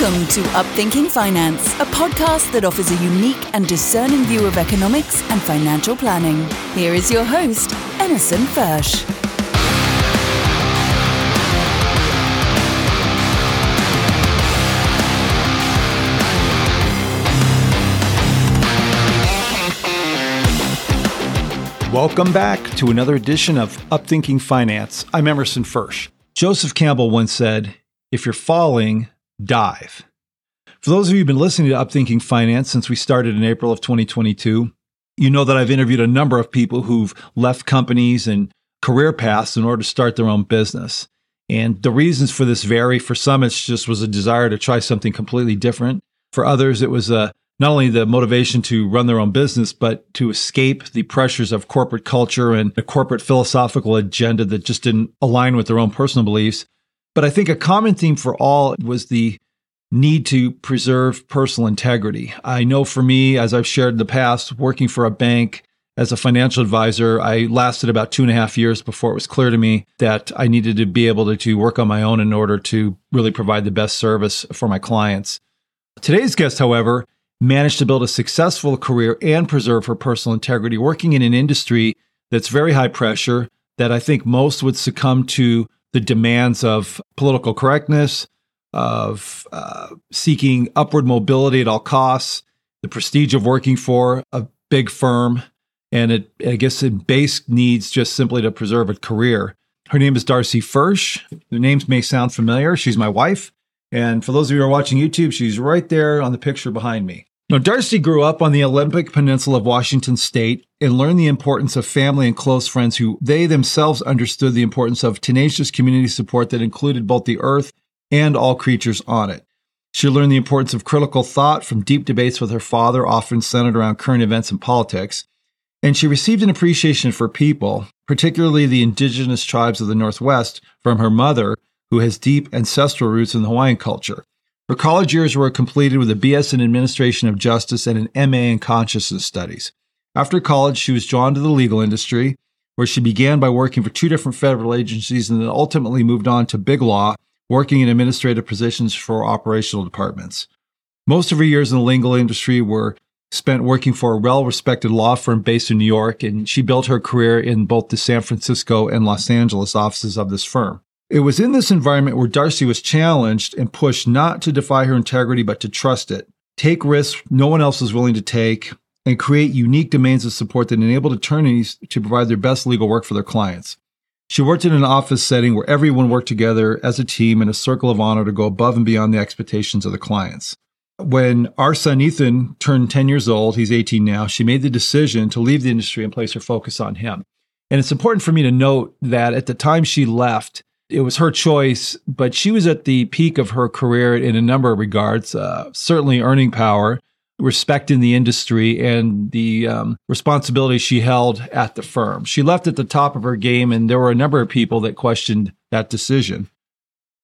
Welcome to Upthinking Finance, a podcast that offers a unique and discerning view of economics and financial planning. Here is your host, Emerson Fersch. Welcome back to another edition of Upthinking Finance. I'm Emerson Fersch. Joseph Campbell once said, If you're falling, dive. For those of you who've been listening to Upthinking Finance since we started in April of 2022, you know that I've interviewed a number of people who've left companies and career paths in order to start their own business. And the reasons for this vary. For some, it's just was a desire to try something completely different. For others, it was a not only the motivation to run their own business, but to escape the pressures of corporate culture and a corporate philosophical agenda that just didn't align with their own personal beliefs. But I think a common theme for all was the need to preserve personal integrity. I know for me, as I've shared in the past, working for a bank as a financial advisor, I lasted about two and a half years before it was clear to me that I needed to be able to, to work on my own in order to really provide the best service for my clients. Today's guest, however, managed to build a successful career and preserve her personal integrity, working in an industry that's very high pressure, that I think most would succumb to the demands of political correctness, of uh, seeking upward mobility at all costs, the prestige of working for a big firm, and it, I guess it base needs just simply to preserve a career. Her name is Darci Fersch. The names may sound familiar. She's my wife. And for those of you who are watching YouTube, she's right there on the picture behind me. Now, Darci grew up on the Olympic Peninsula of Washington state and learned the importance of family and close friends who they themselves understood the importance of tenacious community support that included both the earth and all creatures on it. She learned the importance of critical thought from deep debates with her father, often centered around current events and politics. And she received an appreciation for people, particularly the indigenous tribes of the Northwest, from her mother, who has deep ancestral roots in the Hawaiian culture. Her college years were completed with a BS in Administration of Justice and an MA in Consciousness Studies. After college, she was drawn to the legal industry, where she began by working for two different federal agencies and then ultimately moved on to big law, working in administrative positions for operational departments. Most of her years in the legal industry were spent working for a well respected law firm based in New York, and she built her career in both the San Francisco and Los Angeles offices of this firm. It was in this environment where Darci was challenged and pushed not to defy her integrity, but to trust it, take risks no one else was willing to take, and create unique domains of support that enabled attorneys to provide their best legal work for their clients. She worked in an office setting where everyone worked together as a team in a circle of honor to go above and beyond the expectations of the clients. When our son Ethan turned 10 years old, he's 18 now, she made the decision to leave the industry and place her focus on him. And it's important for me to note that at the time she left, it was her choice, but she was at the peak of her career in a number of regards, uh, certainly earning power, respect in the industry, and the um, responsibility she held at the firm. She left at the top of her game, and there were a number of people that questioned that decision.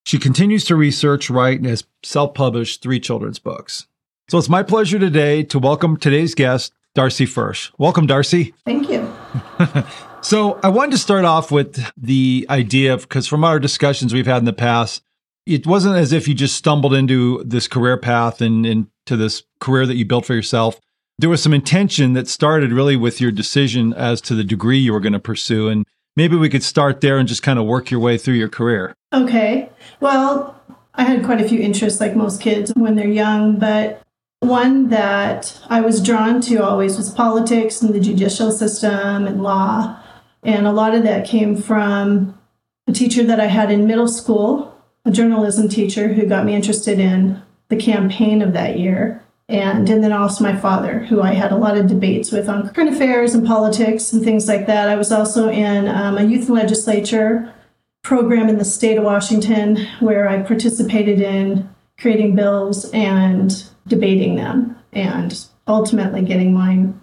She continues to research, write, and has self published three children's books. So it's my pleasure today to welcome today's guest, Darci Fersch. Welcome, Darci. Thank you. so I wanted to start off with the idea of because from our discussions we've had in the past, it wasn't as if you just stumbled into this career path and into this career that you built for yourself. There was some intention that started really with your decision as to the degree you were going to pursue. And maybe we could start there and just kind of work your way through your career. Okay. Well, I had quite a few interests like most kids when they're young, but one that I was drawn to always was politics and the judicial system and law. And a lot of that came from a teacher that I had in middle school, a journalism teacher who got me interested in the campaign of that year. And, and then also my father, who I had a lot of debates with on current affairs and politics and things like that. I was also in um, a youth legislature program in the state of Washington where I participated in creating bills and debating them and ultimately getting mine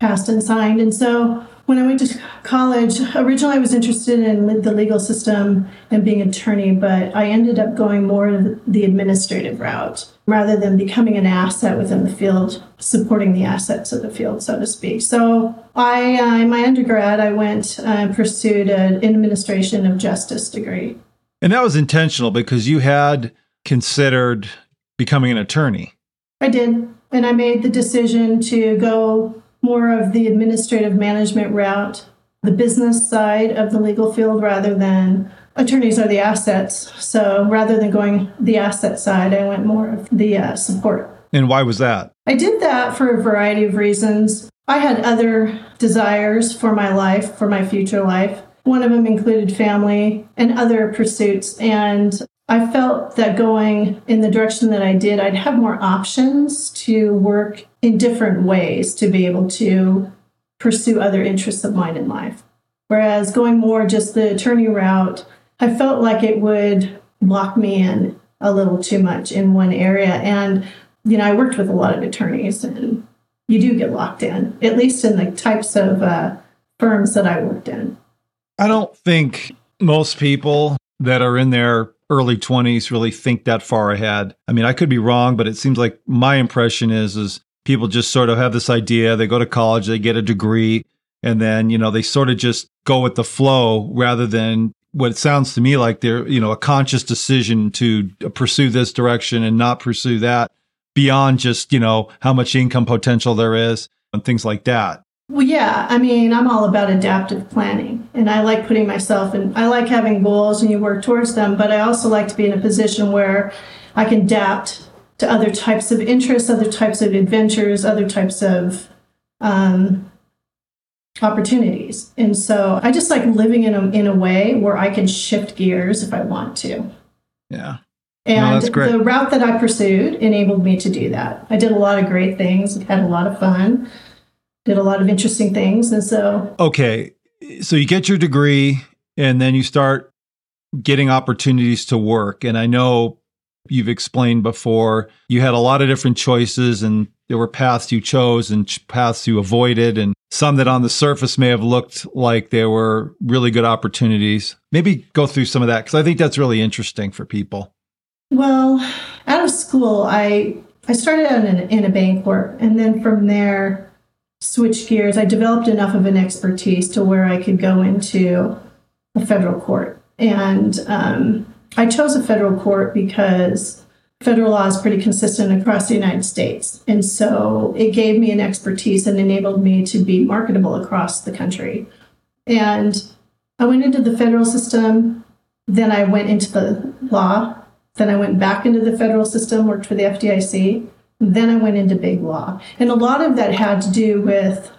passed and signed. And so when I went to college, originally I was interested in the legal system and being an attorney, but I ended up going more the administrative route rather than becoming an asset within the field, supporting the assets of the field, so to speak. So I, uh, in my undergrad, I went and uh, pursued an administration of justice degree. And that was intentional because you had considered becoming an attorney. I did. And I made the decision to go more of the administrative management route, the business side of the legal field rather than attorneys are the assets. So rather than going the asset side, I went more of the uh, support. And why was that? I did that for a variety of reasons. I had other desires for my life, for my future life. One of them included family and other pursuits. And I felt that going in the direction that I did, I'd have more options to work in different ways to be able to pursue other interests of mine in life. Whereas going more just the attorney route, I felt like it would lock me in a little too much in one area. And, you know, I worked with a lot of attorneys and you do get locked in, at least in the types of uh, firms that I worked in. I don't think most people that are in their early 20s really think that far ahead. I mean, I could be wrong, but it seems like my impression is is people just sort of have this idea, they go to college, they get a degree, and then, you know, they sort of just go with the flow rather than what it sounds to me like they're, you know, a conscious decision to pursue this direction and not pursue that beyond just, you know, how much income potential there is and things like that. Well, yeah. I mean, I'm all about adaptive planning and I like putting myself in, I like having goals and you work towards them, but I also like to be in a position where I can adapt to other types of interests, other types of adventures, other types of um, opportunities. And so I just like living in a, in a way where I can shift gears if I want to. Yeah. And no, the route that I pursued enabled me to do that. I did a lot of great things, had a lot of fun did a lot of interesting things. And so, okay. So you get your degree and then you start getting opportunities to work. And I know you've explained before you had a lot of different choices and there were paths you chose and paths you avoided and some that on the surface may have looked like they were really good opportunities. Maybe go through some of that because I think that's really interesting for people. Well, out of school, I I started out in, in a Bancorp, and then from there, switch gears, I developed enough of an expertise to where I could go into a federal court. And um, I chose a federal court because federal law is pretty consistent across the United States. And so it gave me an expertise and enabled me to be marketable across the country. And I went into the federal system, then I went into the law, then I went back into the federal system, worked for the FDIC, then I went into big law. And a lot of that had to do with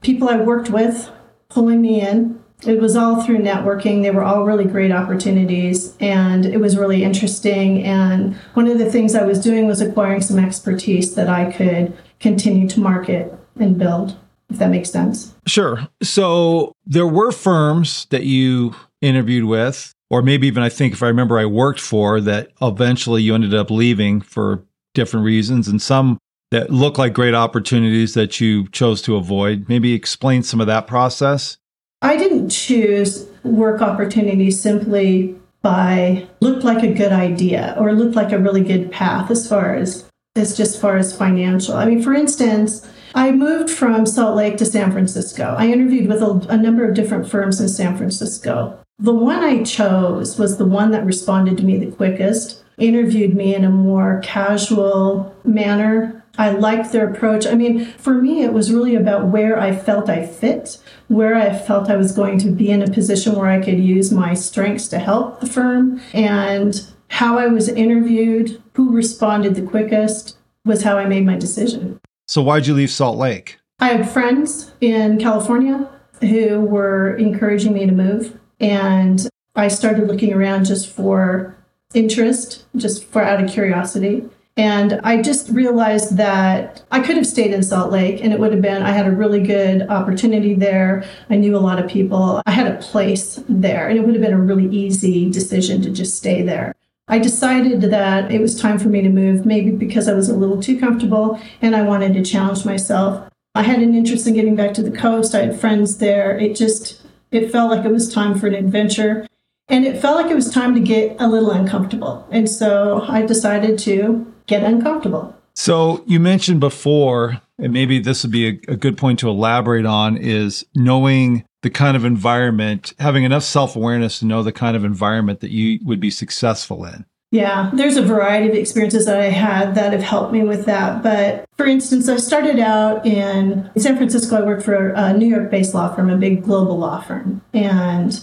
people I worked with pulling me in. It was all through networking. They were all really great opportunities and it was really interesting. And one of the things I was doing was acquiring some expertise that I could continue to market and build, if that makes sense. Sure. So there were firms that you interviewed with, or maybe even I think if I remember I worked for that eventually you ended up leaving for different reasons and some that look like great opportunities that you chose to avoid. Maybe explain some of that process. I didn't choose work opportunities simply by looked like a good idea or looked like a really good path as far as as just far as financial. I mean, for instance, I moved from Salt Lake to San Francisco. I interviewed with a, a number of different firms in San Francisco. The one I chose was the one that responded to me the quickest interviewed me in a more casual manner. I liked their approach. I mean, for me, it was really about where I felt I fit, where I felt I was going to be in a position where I could use my strengths to help the firm, and how I was interviewed, who responded the quickest was how I made my decision. So, why'd you leave Salt Lake? I had friends in California who were encouraging me to move, and I started looking around just for interest, just for out of curiosity. And I just realized that I could have stayed in Salt Lake and it would have been, I had a really good opportunity there. I knew a lot of people. I had a place there and it would have been a really easy decision to just stay there. I decided that it was time for me to move, maybe because I was a little too comfortable and I wanted to challenge myself. I had an interest in getting back to the coast. I had friends there. It just, it felt like it was time for an adventure. And it felt like it was time to get a little uncomfortable. And so I decided to get uncomfortable. So you mentioned before, and maybe this would be a, a good point to elaborate on, is knowing the kind of environment, having enough self awareness to know the kind of environment that you would be successful in. Yeah, there's a variety of experiences that I had that have helped me with that. But for instance, I started out in San Francisco. I worked for a New York based law firm, a big global law firm. And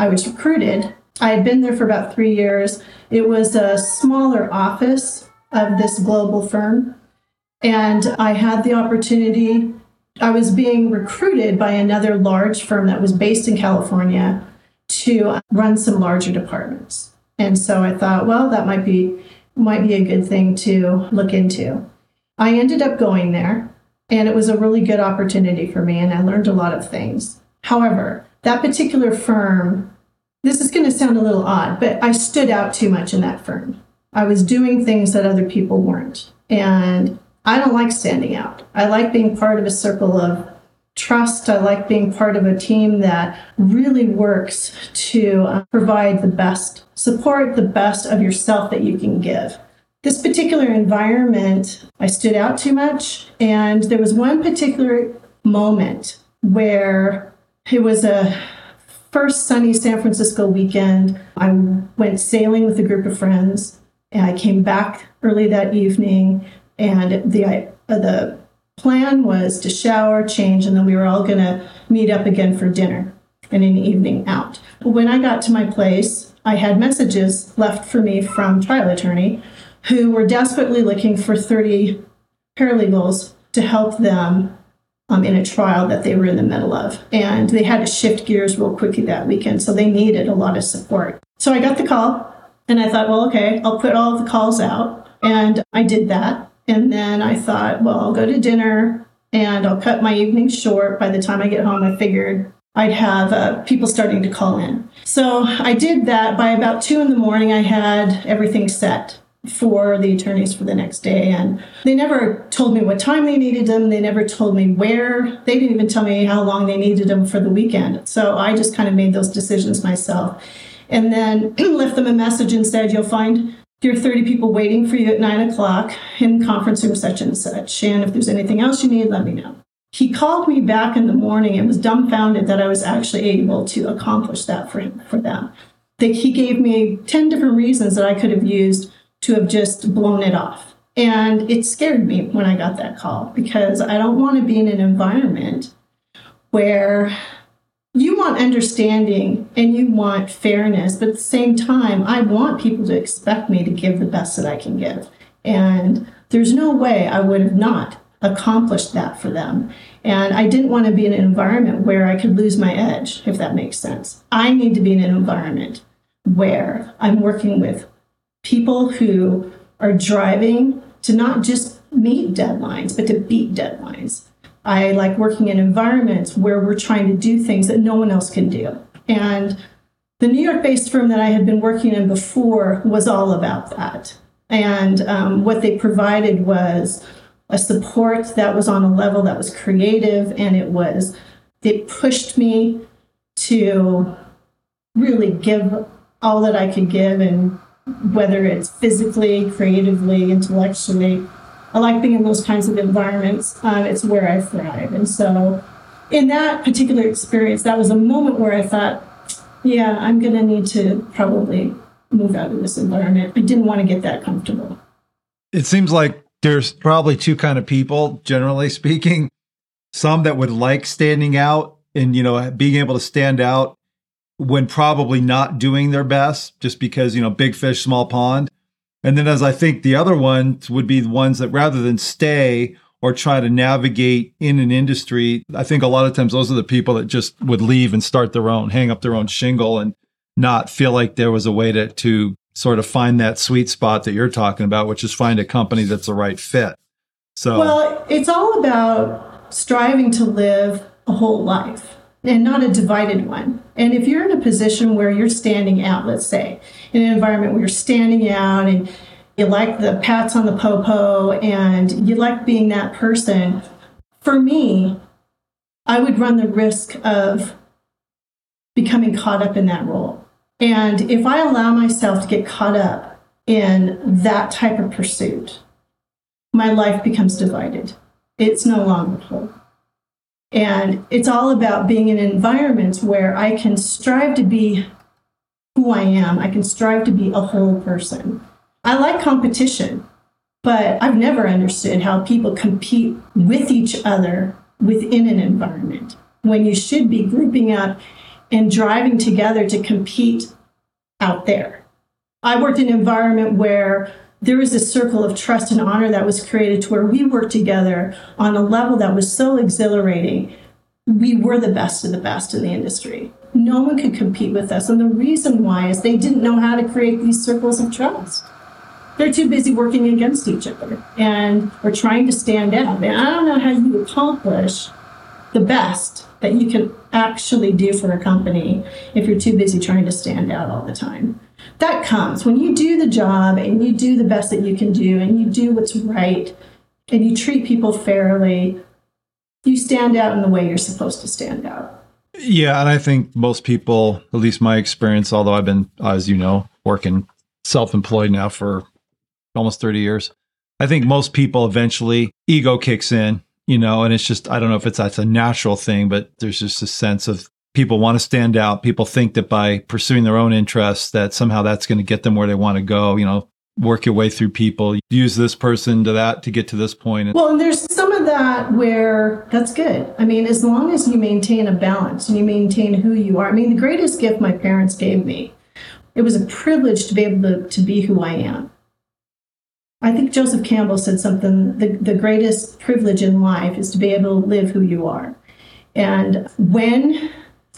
I was recruited. I had been there for about three years. It was a smaller office of this global firm. And I had the opportunity, I was being recruited by another large firm that was based in California to run some larger departments. And so I thought, well, that might be might be a good thing to look into. I ended up going there and it was a really good opportunity for me and I learned a lot of things. However, that particular firm, this is going to sound a little odd, but I stood out too much in that firm. I was doing things that other people weren't. And I don't like standing out. I like being part of a circle of trust. I like being part of a team that really works to uh, provide the best support, the best of yourself that you can give. This particular environment, I stood out too much. And there was one particular moment where it was a first sunny San Francisco weekend. I went sailing with a group of friends and I came back early that evening and the uh, the plan was to shower, change, and then we were all going to meet up again for dinner and an evening out. But When I got to my place, I had messages left for me from trial attorney who were desperately looking for 30 paralegals to help them um, in a trial that they were in the middle of. And they had to shift gears real quickly that weekend, so they needed a lot of support. So I got the call and I thought, well, okay, I'll put all the calls out. And I did that. And then I thought, well, I'll go to dinner and I'll cut my evening short. By the time I get home, I figured I'd have uh, people starting to call in. So I did that. By about two in the morning, I had everything set for the attorneys for the next day. And they never told me what time they needed them. They never told me where. They didn't even tell me how long they needed them for the weekend. So I just kind of made those decisions myself. And then left them a message and said, You'll find are 30 people waiting for you at nine o'clock in conference room such and such. And if there's anything else you need, let me know. He called me back in the morning and was dumbfounded that I was actually able to accomplish that for him, for them. He gave me 10 different reasons that I could have used to have just blown it off. And it scared me when I got that call because I don't want to be in an environment where you want understanding and you want fairness, but at the same time, I want people to expect me to give the best that I can give. And there's no way I would have not accomplished that for them. And I didn't want to be in an environment where I could lose my edge, if that makes sense. I need to be in an environment where I'm working with people who are driving to not just meet deadlines, but to beat deadlines. I like working in environments where we're trying to do things that no one else can do. And the New York based firm that I had been working in before was all about that. And um, what they provided was a support that was on a level that was creative and it was, it pushed me to really give all that I could give and whether it's physically, creatively, intellectually, I like being in those kinds of environments. Um, it's where I thrive. And so, in that particular experience, that was a moment where I thought, yeah, I'm going to need to probably move out of this environment. I didn't want to get that comfortable. It seems like there's probably two kind of people, generally speaking. Some that would like standing out and, you know, being able to stand out when probably not doing their best just because, you know, big fish, small pond. And then, as I think the other ones would be the ones that rather than stay or try to navigate in an industry, I think a lot of times those are the people that just would leave and start their own, hang up their own shingle and not feel like there was a way to, to sort of find that sweet spot that you're talking about, which is find a company that's the right fit. So, well, it's all about striving to live a whole life and not a divided one. And if you're in a position where you're standing out, let's say, in an environment where you're standing out and you like the pats on the popo and you like being that person, for me, I would run the risk of becoming caught up in that role. And if I allow myself to get caught up in that type of pursuit, my life becomes divided. It's no longer whole. And it's all about being in environments where I can strive to be who I am. I can strive to be a whole person. I like competition, but I've never understood how people compete with each other within an environment when you should be grouping up and driving together to compete out there. I worked in an environment where there was a circle of trust and honor that was created to where we worked together on a level that was so exhilarating. We were the best of the best in the industry. No one could compete with us. And the reason why is they didn't know how to create these circles of trust. They're too busy working against each other and or trying to stand out. And I don't know how you accomplish the best that you can actually do for a company if you're too busy trying to stand out all the time that comes when you do the job and you do the best that you can do and you do what's right and you treat people fairly, you stand out in the way you're supposed to stand out. Yeah, and I think most people, at least my experience, although I've been, as you know, working self employed now for almost 30 years, I think most people eventually ego kicks in, you know, and it's just, I don't know if it's that's a natural thing, but there's just a sense of people want to stand out. People think that by pursuing their own interests, that somehow that's going to get them where they want to go. You know, work your way through people, use this person to that to get to this point. Well, and there's some of that where that's good. I mean, as long as you maintain a balance and you maintain who you are. I mean, the greatest gift my parents gave me, it was a privilege to be able to, to be who I am. I think Joseph Campbell said something the, the greatest privilege in life is to be able to live who you are. And when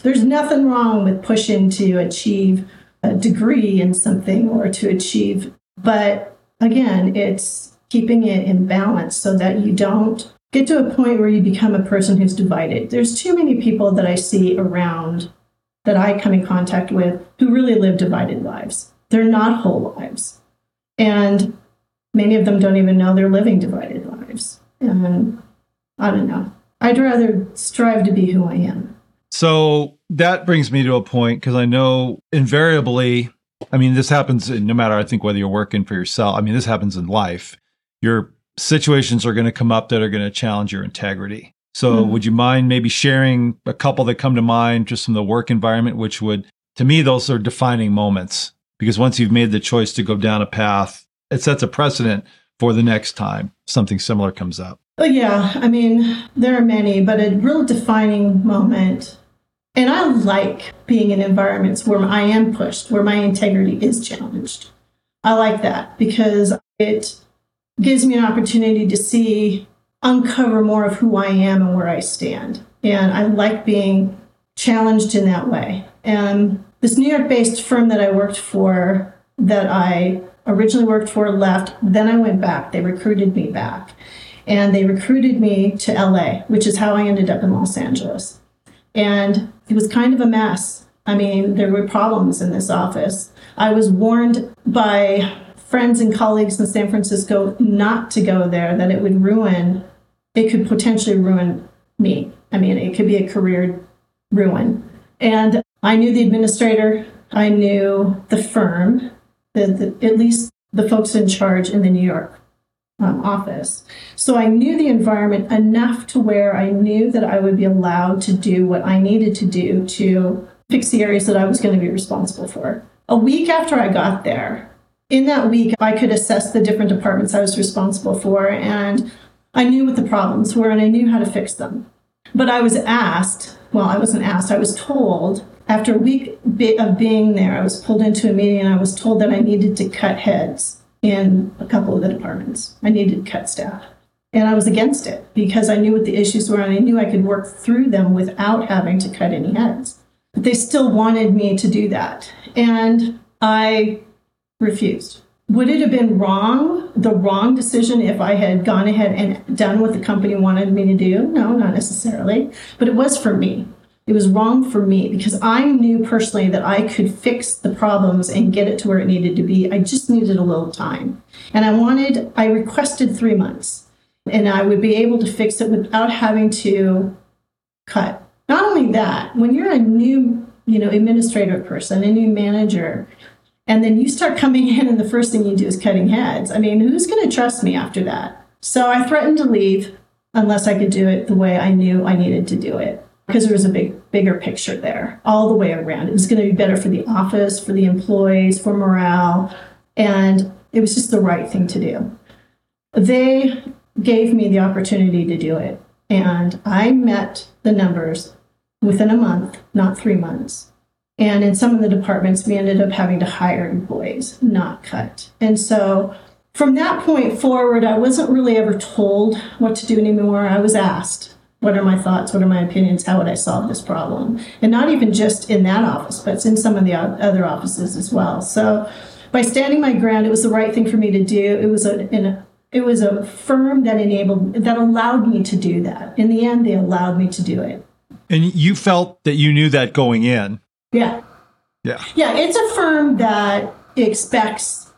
there's nothing wrong with pushing to achieve a degree in something or to achieve, but again, it's keeping it in balance so that you don't get to a point where you become a person who's divided. There's too many people that I see around that I come in contact with who really live divided lives. They're not whole lives. And many of them don't even know they're living divided lives. And I don't know. I'd rather strive to be who I am. So that brings me to a point because I know invariably, I mean, this happens no matter, I think, whether you're working for yourself. I mean, this happens in life. Your situations are going to come up that are going to challenge your integrity. So, mm-hmm. would you mind maybe sharing a couple that come to mind just from the work environment, which would, to me, those are defining moments because once you've made the choice to go down a path, it sets a precedent for the next time something similar comes up. Oh, yeah. I mean, there are many, but a real defining moment and I like being in environments where I am pushed, where my integrity is challenged. I like that because it gives me an opportunity to see, uncover more of who I am and where I stand. And I like being challenged in that way. And this New York based firm that I worked for, that I originally worked for, left. Then I went back. They recruited me back. And they recruited me to LA, which is how I ended up in Los Angeles. And it was kind of a mess. I mean, there were problems in this office. I was warned by friends and colleagues in San Francisco not to go there, that it would ruin, it could potentially ruin me. I mean, it could be a career ruin. And I knew the administrator, I knew the firm, the, the, at least the folks in charge in the New York um, office. So I knew the environment enough to where I knew that I would be allowed to do what I needed to do to fix the areas that I was going to be responsible for. A week after I got there, in that week, I could assess the different departments I was responsible for, and I knew what the problems were and I knew how to fix them. But I was asked, well, I wasn't asked, I was told after a week of being there, I was pulled into a meeting and I was told that I needed to cut heads in a couple of the departments. I needed to cut staff. And I was against it because I knew what the issues were and I knew I could work through them without having to cut any heads. But they still wanted me to do that. And I refused. Would it have been wrong, the wrong decision, if I had gone ahead and done what the company wanted me to do? No, not necessarily. But it was for me. It was wrong for me because I knew personally that I could fix the problems and get it to where it needed to be. I just needed a little time. And I wanted, I requested three months and I would be able to fix it without having to cut. Not only that, when you're a new, you know, administrative person, a new manager, and then you start coming in and the first thing you do is cutting heads. I mean, who's going to trust me after that? So I threatened to leave unless I could do it the way I knew I needed to do it because there was a big bigger picture there all the way around. It was going to be better for the office, for the employees, for morale. And It was just the right thing to do. They gave me the opportunity to do it. And I met the numbers within a month, not three months. And in some of the departments, we ended up having to hire employees, not cut. And so from that point forward, I wasn't really ever told what to do anymore. I was asked, what are my thoughts? What are my opinions? How would I solve this problem? And not even just in that office, but it's in some of the other offices as well. So by standing my ground, it was the right thing for me to do. It was a, a it was a firm that enabled that allowed me to do that. In the end, they allowed me to do it. And you felt that you knew that going in. Yeah. Yeah. Yeah, it's a firm that expects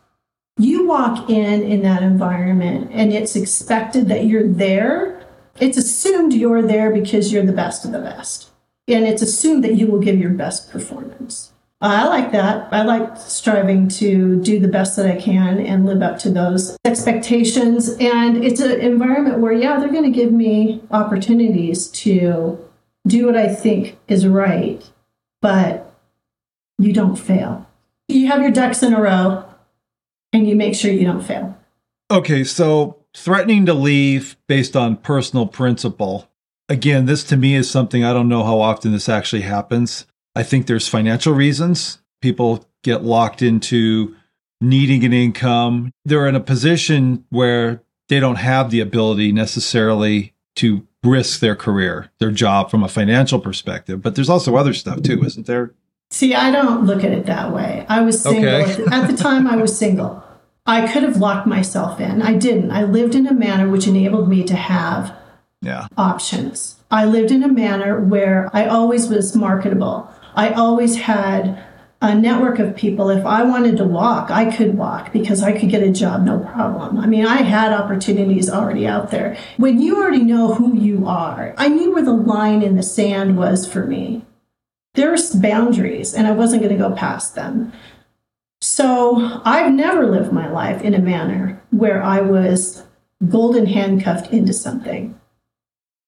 you walk in in that environment and it's expected that you're there. It's assumed you're there because you're the best of the best. And it's assumed that you will give your best performance. I like that. I like striving to do the best that I can and live up to those expectations. And it's an environment where, yeah, they're going to give me opportunities to do what I think is right, but you don't fail. You have your ducks in a row and you make sure you don't fail. Okay, so threatening to leave based on personal principle. Again, this to me is something I don't know how often this actually happens. I think there's financial reasons. People get locked into needing an income. They're in a position where they don't have the ability necessarily to risk their career, their job from a financial perspective. But there's also other stuff too, isn't there? See, I don't look at it that way. I was single. Okay. at, the, at the time, I was single. I could have locked myself in. I didn't. I lived in a manner which enabled me to have yeah. options. I lived in a manner where I always was marketable. I always had a network of people. If I wanted to walk, I could walk because I could get a job, no problem. I mean, I had opportunities already out there. When you already know who you are, I knew where the line in the sand was for me. There's boundaries, and I wasn't going to go past them. So I've never lived my life in a manner where I was golden handcuffed into something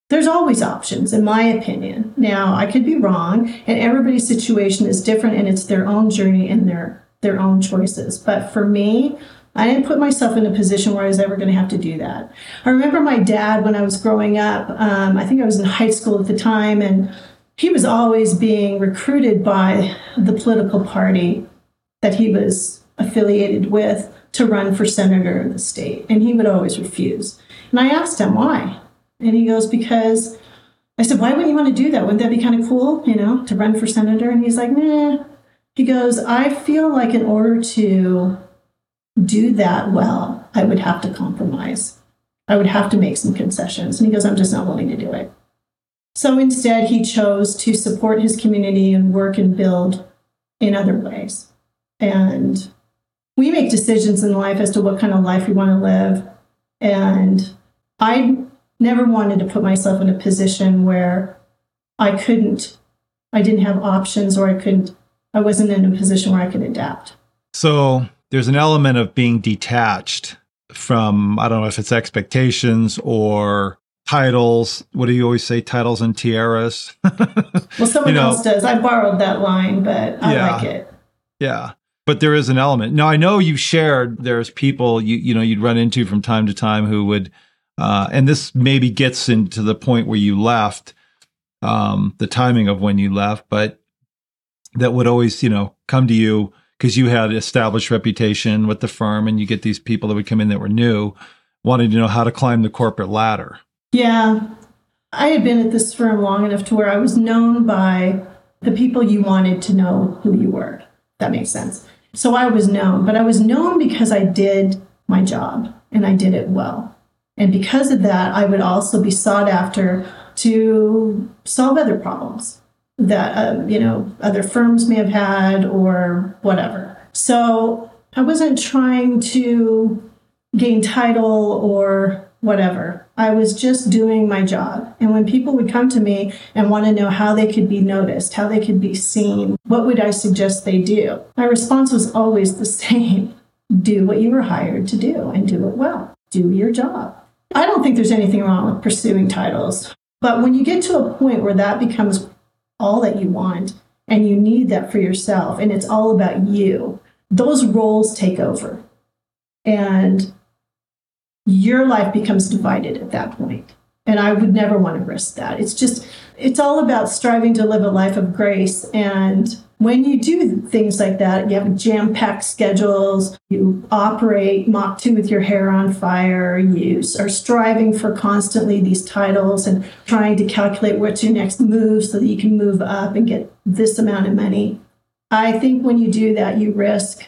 there's always options, in my opinion. Now, I could be wrong, and everybody's situation is different, and it's their own journey and their their own choices. But for me, I didn't put myself in a position where I was ever going to have to do that. I remember my dad when I was growing up. Um, I think I was in high school at the time, and he was always being recruited by the political party that he was affiliated with to run for senator in the state, and he would always refuse. And I asked him why. And he goes, Because I said, Why wouldn't you want to do that? Wouldn't that be kind of cool, you know, to run for senator? And he's like, Nah. He goes, I feel like in order to do that well, I would have to compromise. I would have to make some concessions. And he goes, I'm just not willing to do it. So instead, he chose to support his community and work and build in other ways. And we make decisions in life as to what kind of life we want to live. And I never wanted to put myself in a position where I couldn't, I didn't have options or I couldn't, I wasn't in a position where I could adapt. So there's an element of being detached from, I don't know if it's expectations or titles. What do you always say? Titles and tiaras. well, someone you know, else does. I borrowed that line, but I yeah, like it. Yeah. But there is an element. Now I know you shared there's people you you know you'd run into from time to time who would uh, and this maybe gets into the point where you left, um, the timing of when you left, but that would always, you know, come to you because you had established reputation with the firm and you get these people that would come in that were new, wanting to know how to climb the corporate ladder. Yeah. I had been at this firm long enough to where I was known by the people you wanted to know who you were. That makes sense. So I was known, but I was known because I did my job and I did it well. And because of that, I would also be sought after to solve other problems that um, you know other firms may have had or whatever. So I wasn't trying to gain title or whatever. I was just doing my job. And when people would come to me and want to know how they could be noticed, how they could be seen, what would I suggest they do? My response was always the same do what you were hired to do and do it well. Do your job. I don't think there's anything wrong with pursuing titles. But when you get to a point where that becomes all that you want and you need that for yourself and it's all about you, those roles take over. And your life becomes divided at that point. And I would never want to risk that. It's just, it's all about striving to live a life of grace. And when you do things like that, you have jam packed schedules, you operate Mach 2 with your hair on fire, you are striving for constantly these titles and trying to calculate what's your next move so that you can move up and get this amount of money. I think when you do that, you risk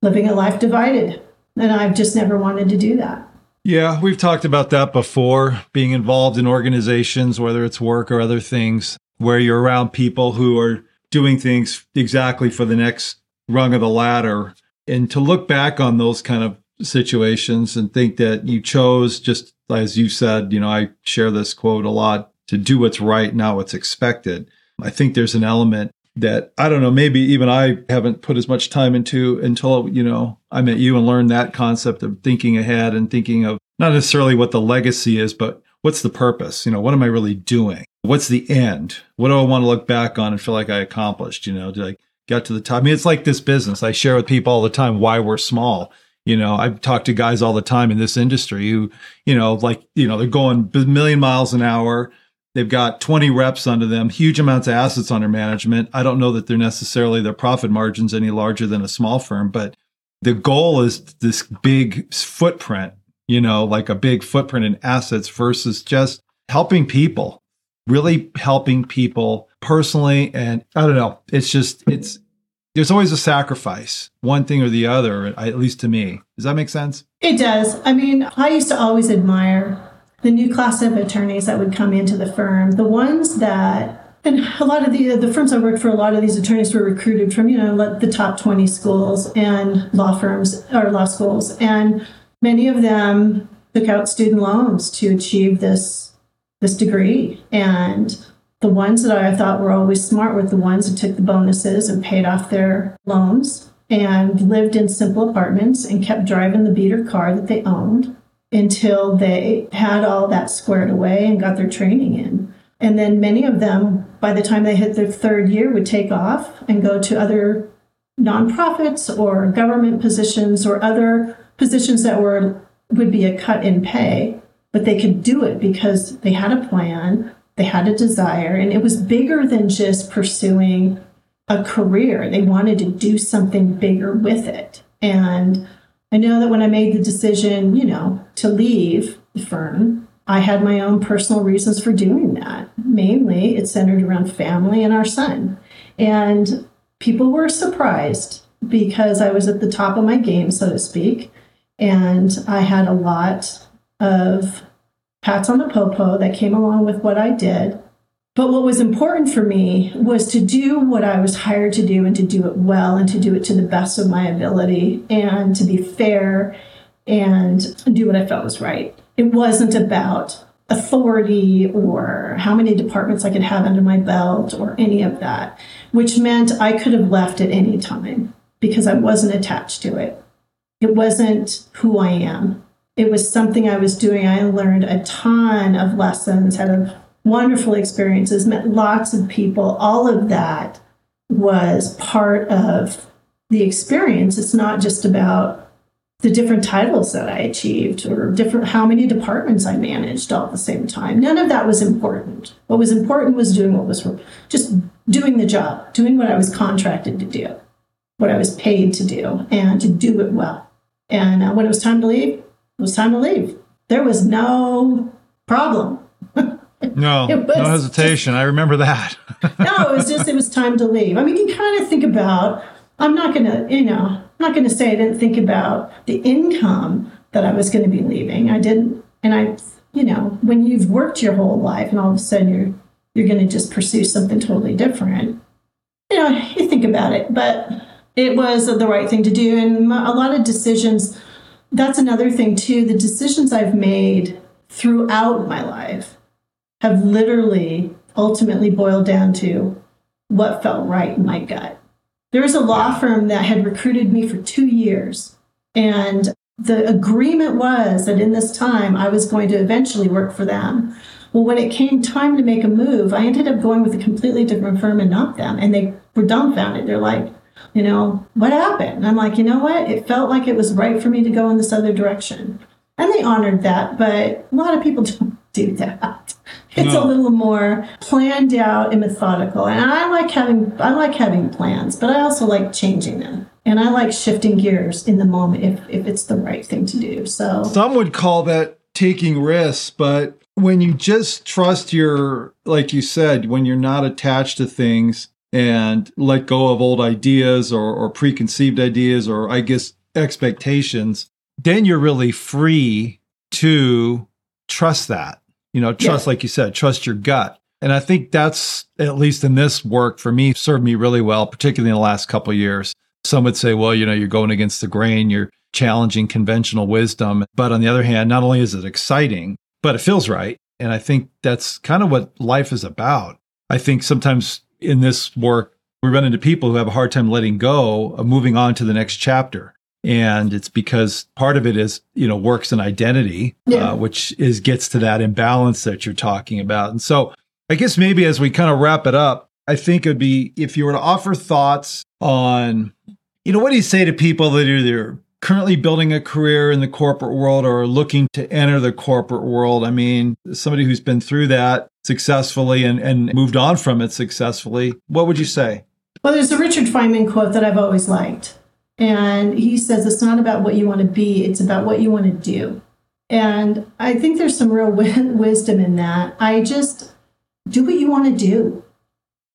living a life divided. And I've just never wanted to do that. Yeah, we've talked about that before, being involved in organizations, whether it's work or other things, where you're around people who are doing things exactly for the next rung of the ladder. And to look back on those kind of situations and think that you chose, just as you said, you know, I share this quote a lot to do what's right, not what's expected. I think there's an element that I don't know, maybe even I haven't put as much time into until, you know, I met you and learned that concept of thinking ahead and thinking of not necessarily what the legacy is, but what's the purpose? You know, what am I really doing? What's the end? What do I want to look back on and feel like I accomplished? You know, I get to the top? I mean, it's like this business. I share with people all the time why we're small. You know, I talk to guys all the time in this industry who, you know, like, you know, they're going a million miles an hour They've got 20 reps under them, huge amounts of assets under management. I don't know that they're necessarily their profit margins any larger than a small firm, but the goal is this big footprint, you know, like a big footprint in assets versus just helping people, really helping people personally. And I don't know, it's just, it's, there's always a sacrifice, one thing or the other, at least to me. Does that make sense? It does. I mean, I used to always admire the new class of attorneys that would come into the firm, the ones that and a lot of the the firms I worked for, a lot of these attorneys were recruited from you know the top twenty schools and law firms or law schools, and many of them took out student loans to achieve this this degree. And the ones that I thought were always smart were the ones that took the bonuses and paid off their loans and lived in simple apartments and kept driving the beater car that they owned until they had all that squared away and got their training in. And then many of them, by the time they hit their third year, would take off and go to other nonprofits or government positions or other positions that were would be a cut in pay, but they could do it because they had a plan, they had a desire, and it was bigger than just pursuing a career. They wanted to do something bigger with it. And I know that when I made the decision, you know, to leave the firm, I had my own personal reasons for doing that. Mainly, it centered around family and our son. And people were surprised because I was at the top of my game, so to speak. And I had a lot of pats on the popo that came along with what I did. But what was important for me was to do what I was hired to do and to do it well and to do it to the best of my ability and to be fair and do what I felt was right. It wasn't about authority or how many departments I could have under my belt or any of that, which meant I could have left at any time because I wasn't attached to it. It wasn't who I am. It was something I was doing. I learned a ton of lessons, had a wonderful experiences, met lots of people. All of that was part of the experience. It's not just about the different titles that I achieved or different how many departments I managed all at the same time. None of that was important. What was important was doing what was just doing the job, doing what I was contracted to do, what I was paid to do, and to do it well. And uh, when it was time to leave, it was time to leave. There was no problem. No, no hesitation. Just, I remember that. no, it was just it was time to leave. I mean, you kind of think about. I'm not going to, you know, I'm not going to say I didn't think about the income that I was going to be leaving. I didn't, and I, you know, when you've worked your whole life and all of a sudden you're you're going to just pursue something totally different, you know, you think about it. But it was the right thing to do, and a lot of decisions. That's another thing too. The decisions I've made throughout my life have literally ultimately boiled down to what felt right in my gut. There was a law firm that had recruited me for two years, and the agreement was that in this time I was going to eventually work for them. Well, when it came time to make a move, I ended up going with a completely different firm and not them. And they were dumbfounded. They're like, You know, what happened? And I'm like, you know what? It felt like it was right for me to go in this other direction. And they honored that, but a lot of people don't do that. It's no. a little more planned out and methodical. And I like having I like having plans, but I also like changing them. And I like shifting gears in the moment if, if it's the right thing to do. So some would call that taking risks, but when you just trust your like you said, when you're not attached to things and let go of old ideas or, or preconceived ideas or I guess expectations, then you're really free to trust that. You know, trust, like you said, trust your gut. And I think that's, at least in this work for me, served me really well, particularly in the last couple of years. Some would say, well, you know, you're going against the grain, you're challenging conventional wisdom. But on the other hand, not only is it exciting, but it feels right. And I think that's kind of what life is about. I think sometimes in this work, we run into people who have a hard time letting go of moving on to the next chapter and it's because part of it is you know works and identity yeah. uh, which is gets to that imbalance that you're talking about. And so i guess maybe as we kind of wrap it up i think it would be if you were to offer thoughts on you know what do you say to people that are either currently building a career in the corporate world or looking to enter the corporate world? I mean somebody who's been through that successfully and, and moved on from it successfully what would you say? Well there's a richard feynman quote that i've always liked and he says it's not about what you want to be, it's about what you want to do. And I think there's some real wisdom in that. I just do what you want to do.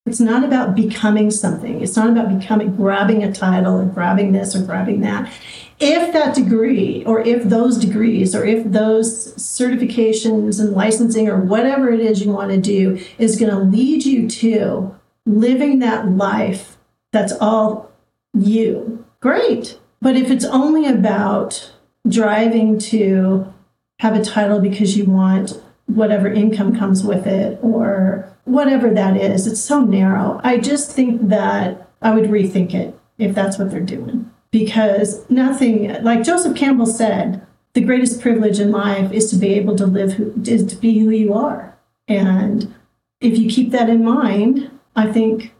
It's not about becoming something. It's not about becoming grabbing a title or grabbing this or grabbing that. If that degree or if those degrees or if those certifications and licensing or whatever it is you want to do is going to lead you to living that life that's all you great. But if it's only about driving to have a title because you want whatever income comes with it or whatever that is, it's so narrow. I just think that I would rethink it if that's what they're doing. Because nothing, like Joseph Campbell said, the greatest privilege in life is to be able to live, who, is to be who you are. And if you keep that in mind, I think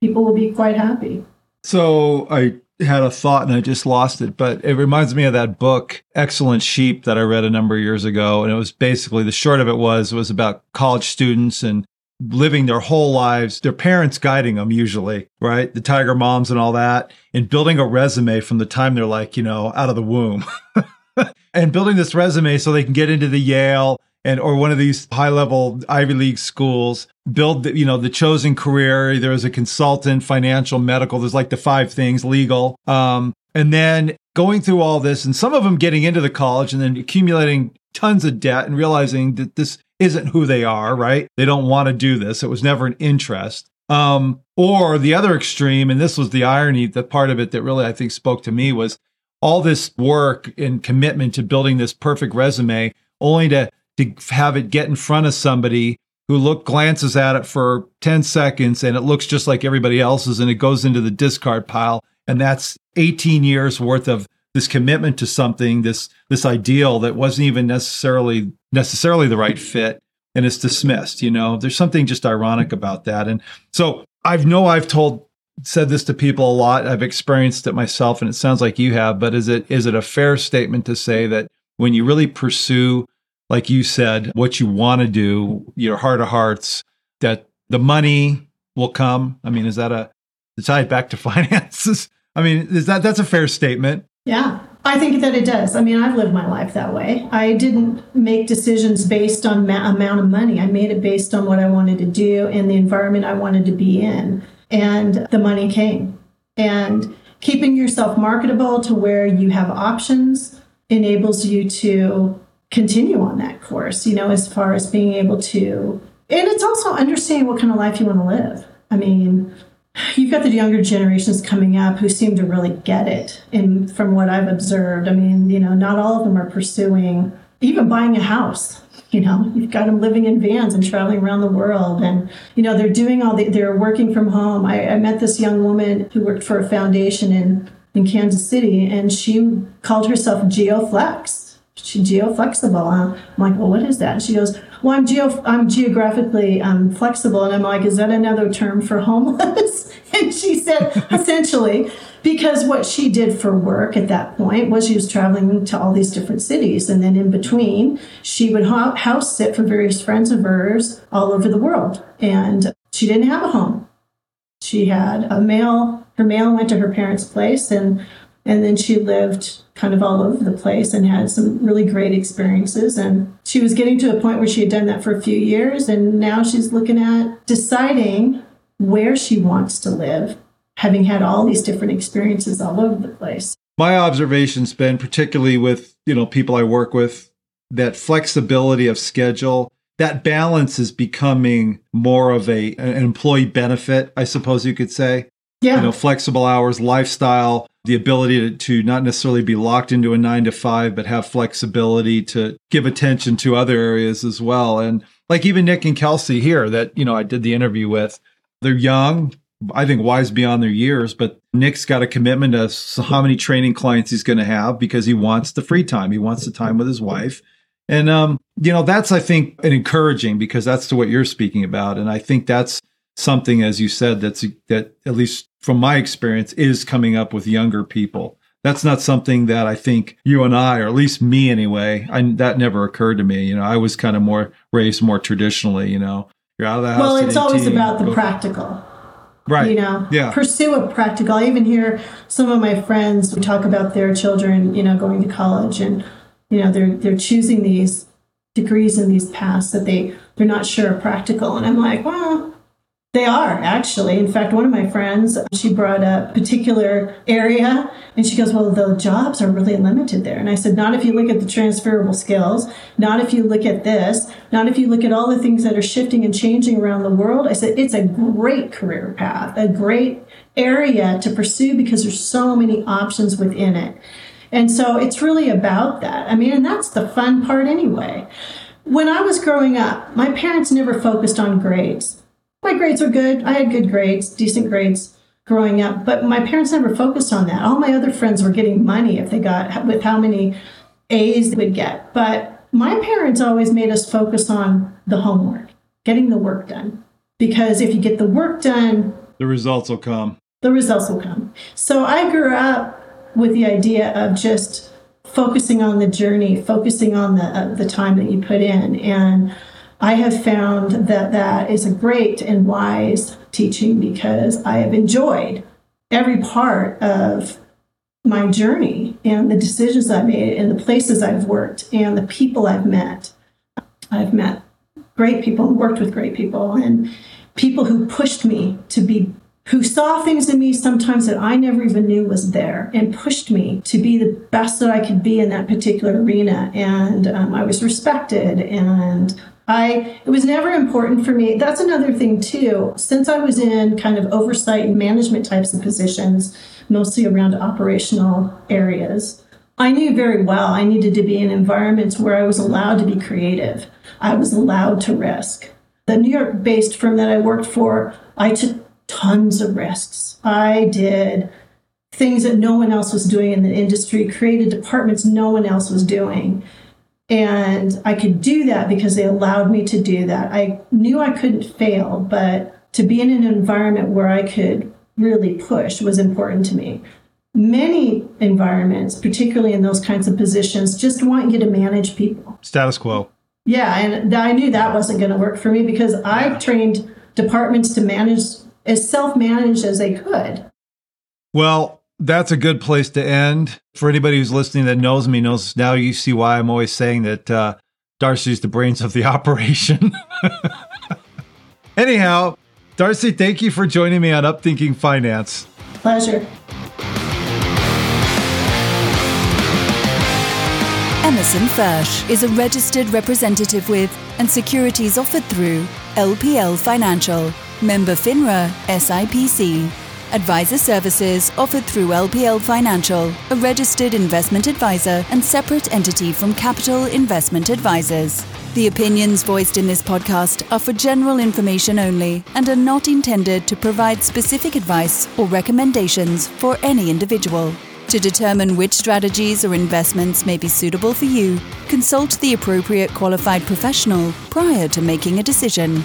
people will be quite happy. So I had a thought and I just lost it, but it reminds me of that book, Excellent Sheep, that I read a number of years ago. And it was basically the short of it was, was about college students and living their whole lives, their parents guiding them usually, right? The tiger moms and all that, and building a resume from the time they're like, you know, out of the womb. and building this resume so they can get into the Yale and or one of these high level Ivy League schools, build the, you know the chosen career either as a consultant, financial, medical. There's like the five things, legal, um, and then going through all this, and some of them getting into the college and then accumulating tons of debt and realizing that this isn't who they are. Right? They don't want to do this. It was never an interest. Um, or the other extreme, and this was the irony, the part of it that really I think spoke to me was all this work and commitment to building this perfect resume, only to to have it get in front of somebody who look glances at it for 10 seconds and it looks just like everybody else's and it goes into the discard pile. And that's 18 years worth of this commitment to something this this ideal that wasn't even necessarily necessarily the right fit and it's dismissed you know? There's something just ironic about that. And so i know i've told said this to people a lot. I've experienced it myself and it sounds like you have but is it is it a fair statement to say that when you really pursue like you said, what you want to do, your heart of hearts, that the money will come. I mean, is that a to tie it back to finances? I mean, is that that's a fair statement? Yeah, I think that it does. I mean, I've lived my life that way. I didn't make decisions based on ma- amount of money. I made it based on what I wanted to do and the environment I wanted to be in, and the money came. And keeping yourself marketable to where you have options enables you to continue on that course, you know, as far as being able to, and it's also understanding what kind of life you want to live. I mean, you've got the younger generations coming up who seem to really get it. And from what I've observed, I mean, you know, not all of them are pursuing even buying a house. You know, you've got them living in vans and traveling around the world. And, you know, they're doing all the, they're working from home. I, I met this young woman who worked for a foundation in, in Kansas City, and she called herself GeoFlex she geoflexible. I'm like, well, what is that? And she goes, well, I'm geo, I'm geographically um, flexible, and I'm like, is that another term for homeless? And she said, essentially, because what she did for work at that point was she was traveling to all these different cities. And then in between, she would house sit for various friends of hers all over the world. And she didn't have a home. She had a mail, her mail went to her parents' place, and and then she lived kind of all over the place and had some really great experiences. And she was getting to a point where she had done that for a few years. And now she's looking at deciding where she wants to live, having had all these different experiences all over the place. My observation's been particularly with, you know, people I work with, that flexibility of schedule that balance is becoming more of a an employee benefit, I suppose you could say. Yeah. You know, flexible hours, lifestyle, the ability to, to not necessarily be locked into a nine to five, but have flexibility to give attention to other areas as well. And like even Nick and Kelsey here that, you know, I did the interview with, they're young, I think wise beyond their years, but Nick's got a commitment to how many training clients he's going to have because he wants the free time. He wants the time with his wife. And, um, you know, that's, I think, an encouraging because that's to what you're speaking about. And I think that's something, as you said, that's that at least from my experience is coming up with younger people. That's not something that I think you and I, or at least me anyway, I, that never occurred to me. You know, I was kind of more raised more traditionally, you know, you're out of the house. Well, it's always about the practical. Right. You know, yeah. pursue a practical. I even hear some of my friends talk about their children, you know, going to college and, you know, they're, they're choosing these degrees in these paths that they, they're not sure are practical. And I'm like, well, they are actually. In fact, one of my friends, she brought up particular area and she goes, Well, the jobs are really limited there. And I said, Not if you look at the transferable skills, not if you look at this, not if you look at all the things that are shifting and changing around the world. I said, It's a great career path, a great area to pursue because there's so many options within it. And so it's really about that. I mean, and that's the fun part anyway. When I was growing up, my parents never focused on grades my grades were good. I had good grades, decent grades growing up, but my parents never focused on that. All my other friends were getting money if they got with how many A's they would get. But my parents always made us focus on the homework, getting the work done. Because if you get the work done, the results will come. The results will come. So I grew up with the idea of just focusing on the journey, focusing on the uh, the time that you put in, and I have found that that is a great and wise teaching because I have enjoyed every part of my journey and the decisions I've made and the places I've worked and the people I've met. I've met great people and worked with great people and people who pushed me to be who saw things in me sometimes that I never even knew was there and pushed me to be the best that I could be in that particular arena. And um, I was respected and I it was never important for me. That's another thing too. Since I was in kind of oversight and management types of positions, mostly around operational areas, I knew very well I needed to be in environments where I was allowed to be creative. I was allowed to risk. The New York based firm that I worked for, I took tons of risks. I did things that no one else was doing in the industry, created departments no one else was doing. And I could do that because they allowed me to do that. I knew I couldn't fail, but to be in an environment where I could really push was important to me. Many environments, particularly in those kinds of positions, just want you to manage people. Status quo. Yeah, and I knew that wasn't going to work for me because I trained departments to manage as self managed as they could. Well, that's a good place to end. For anybody who's listening that knows me, knows now you see why I'm always saying that uh, Darci's the brains of the operation. Anyhow, Darci, thank you for joining me on Upthinking Finance. Pleasure. Emerson Fersch is a registered representative with and securities offered through LPL Financial, member FINRA SIPC. Advisor services offered through LPL Financial, a registered investment advisor and separate entity from Capital Investment Advisors. The opinions voiced in this podcast are for general information only and are not intended to provide specific advice or recommendations for any individual. To determine which strategies or investments may be suitable for you, consult the appropriate qualified professional prior to making a decision.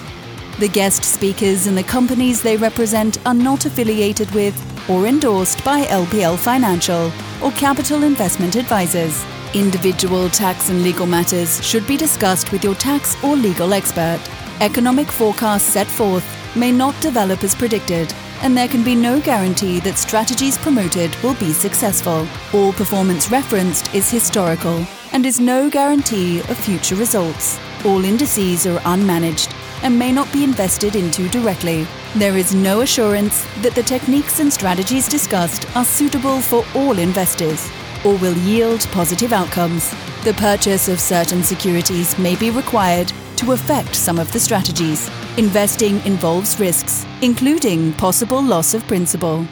The guest speakers and the companies they represent are not affiliated with or endorsed by LPL Financial or Capital Investment Advisors. Individual tax and legal matters should be discussed with your tax or legal expert. Economic forecasts set forth may not develop as predicted, and there can be no guarantee that strategies promoted will be successful. All performance referenced is historical and is no guarantee of future results. All indices are unmanaged and may not be invested into directly. There is no assurance that the techniques and strategies discussed are suitable for all investors or will yield positive outcomes. The purchase of certain securities may be required to affect some of the strategies. Investing involves risks, including possible loss of principal.